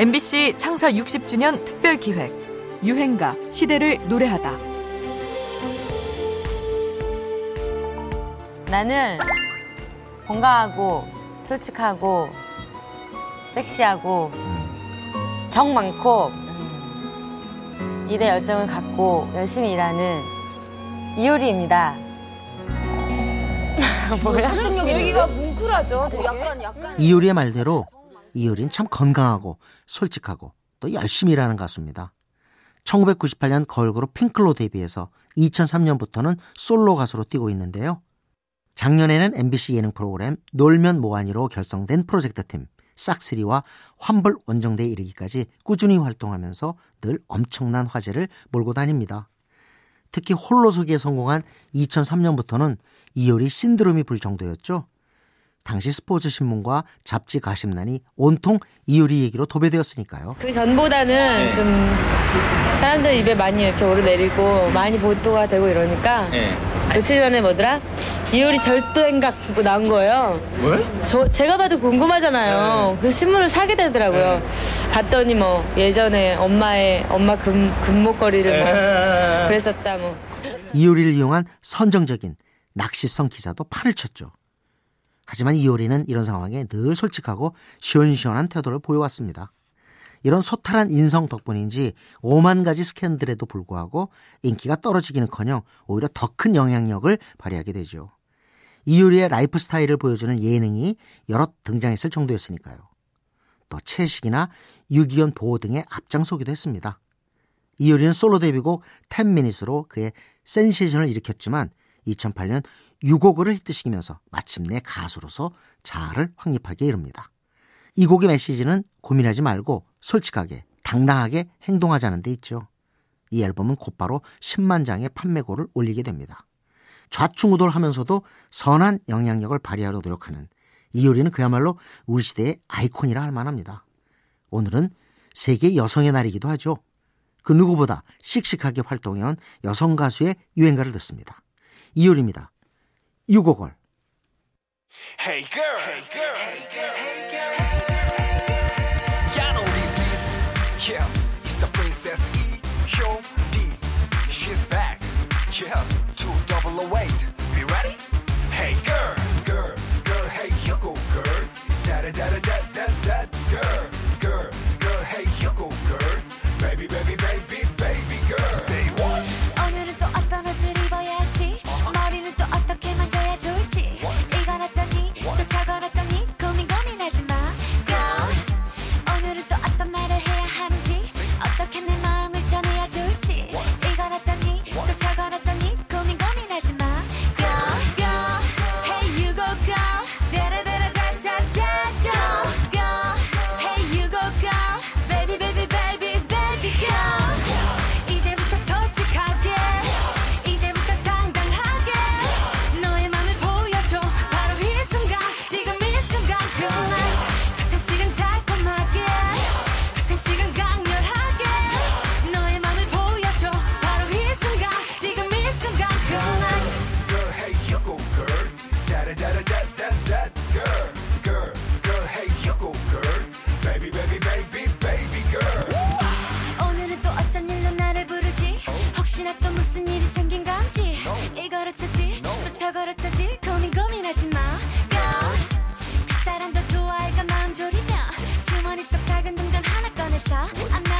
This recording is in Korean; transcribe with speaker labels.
Speaker 1: MBC 창사 60주년 특별 기획 유행가 시대를 노래하다.
Speaker 2: 나는 건강하고 솔직하고 섹시하고 정 많고 일에 열정을 갖고 열심히 일하는 이효리입니다.
Speaker 3: 얘기가 뭉클하죠. 되게.
Speaker 4: 약간 약간
Speaker 5: 이효리의 말대로 이효리는 참 건강하고 솔직하고 또 열심히 일하는 가수입니다. 1998년 걸그룹 핑클로 데뷔해서 2003년부터는 솔로 가수로 뛰고 있는데요. 작년에는 MBC 예능 프로그램 놀면 뭐하니로 결성된 프로젝트 팀 싹스리와 환불 원정대에 이르기까지 꾸준히 활동하면서 늘 엄청난 화제를 몰고 다닙니다. 특히 홀로 서기에 성공한 2003년부터는 이효리 신드롬이 불 정도였죠. 당시 스포츠 신문과 잡지 가심란이 온통 이효리 얘기로 도배되었으니까요.
Speaker 2: 그 전보다는 좀 사람들 입에 많이 이렇게 오르내리고 많이 보도가 되고 이러니까 며칠 전에 뭐더라? 이효리 절도 행각 보고 나온 거예요.
Speaker 6: 왜?
Speaker 2: 저 제가 봐도 궁금하잖아요. 그 신문을 사게 되더라고요. 봤더니 뭐 예전에 엄마의 엄마 금 금목걸이를 뭐 그랬었다 뭐.
Speaker 5: 이효리를 이용한 선정적인 낚시성 기사도 판을 쳤죠. 하지만 이효리는 이런 상황에 늘 솔직하고 시원시원한 태도를 보여왔습니다. 이런 소탈한 인성 덕분인지 5만 가지 스캔들에도 불구하고 인기가 떨어지기는커녕 오히려 더 큰 영향력을 발휘하게 되죠. 이효리의 라이프 스타일을 보여주는 예능이 여럿 등장했을 정도였으니까요. 또 채식이나 유기견 보호 등에 앞장서기도 했습니다. 이효리는 솔로 데뷔곡 10미닛으로 그의 센세이션을 일으켰지만 2008년 6곡을 히트시키면서 마침내 가수로서 자아를 확립하게 이릅니다. 이 곡의 메시지는 고민하지 말고 솔직하게 당당하게 행동하자는 데 있죠. 이 앨범은 곧바로 10만 장의 판매고를 올리게 됩니다. 좌충우돌하면서도 선한 영향력을 발휘하려 노력하는 이효리는 그야말로 우리 시대의 아이콘이라 할 만합니다. 오늘은 세계 여성의 날이기도 하죠. 그 누구보다 씩씩하게 활동해온 여성 가수의 유행가를 듣습니다. 이효리입니다. 6억 원.
Speaker 6: Hey girl, hey girl, hey girl, hey girl. She's back, yeah, to double oh await. Be ready? Hey girl, girl, girl, hey you go girl. Da da da da da da girl, girl, girl, hey you go
Speaker 7: 하나 꺼